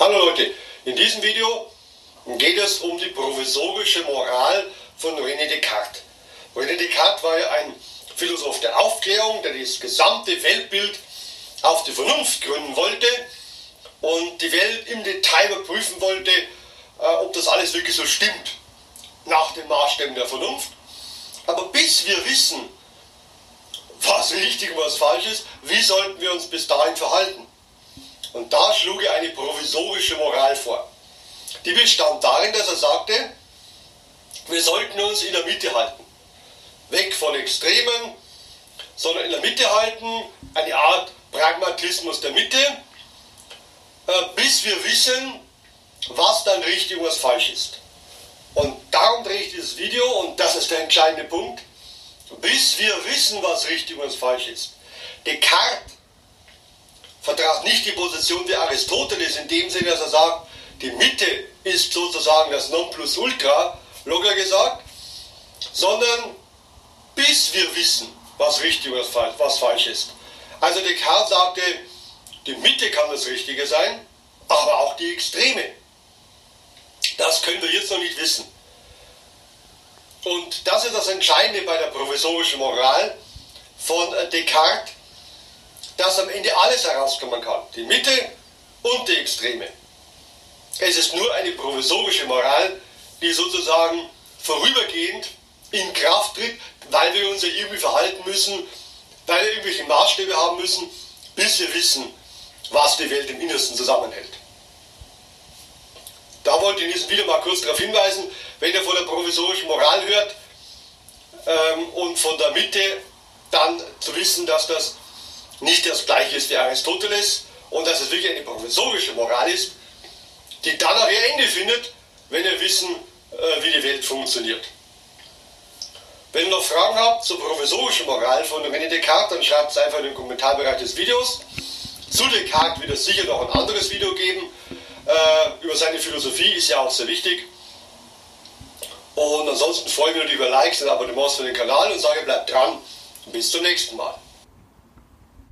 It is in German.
Hallo Leute, in diesem Video geht es um die provisorische Moral von René Descartes. René Descartes war ja ein Philosoph der Aufklärung, der das gesamte Weltbild auf die Vernunft gründen wollte und die Welt im Detail überprüfen wollte, äh, ob das alles wirklich so stimmt, nach den Maßstäben der Vernunft. Aber bis wir wissen, was richtig und was falsch ist, wie sollten wir uns bis dahin verhalten? Und da schlug er eine provisorische Moral vor. Die bestand darin, dass er sagte, wir sollten uns in der Mitte halten. Weg von Extremen, sondern in der Mitte halten, eine Art Pragmatismus der Mitte, äh, bis wir wissen, was dann richtig und was falsch ist. Und darum drehe ich dieses Video, und das ist der entscheidende Punkt, bis wir wissen, was richtig und was falsch ist. Descartes vertrat nicht die Position wie Aristoteles in dem Sinne, dass er sagt, die Mitte ist sozusagen das Nonplusultra, locker gesagt, sondern bis wir wissen, was richtig und was falsch ist. Also Descartes sagte, die Mitte kann das Richtige sein, aber auch die Extreme. Das können wir jetzt noch nicht wissen. Und das ist das Entscheidende bei der provisorischen Moral von Descartes, dass am Ende alles herauskommen kann. Die Mitte und die Extreme. Es ist nur eine provisorische Moral, die sozusagen vorübergehend in Kraft tritt, weil wir uns ja irgendwie verhalten müssen, weil wir irgendwelche Maßstäbe haben müssen, bis wir wissen, was die Welt im Innersten zusammenhält. Da wollte ich diesem Video mal kurz darauf hinweisen, wenn ihr von der provisorischen Moral hört ähm, und von der Mitte, dann zu wissen, dass das nicht das gleiche ist wie Aristoteles und dass es wirklich eine provisorische Moral ist, die dann auch ihr Ende findet, wenn wir wissen, äh, wie die Welt funktioniert. Wenn ihr noch Fragen habt zur provisorischen Moral von René Descartes, dann schreibt es einfach in den Kommentarbereich des Videos. Zu Descartes wird es sicher noch ein anderes Video geben. Äh, über seine Philosophie ist ja auch sehr wichtig. Und ansonsten freue ich mich natürlich über Likes und Abonnements für den Kanal und sage, bleibt dran. Bis zum nächsten Mal.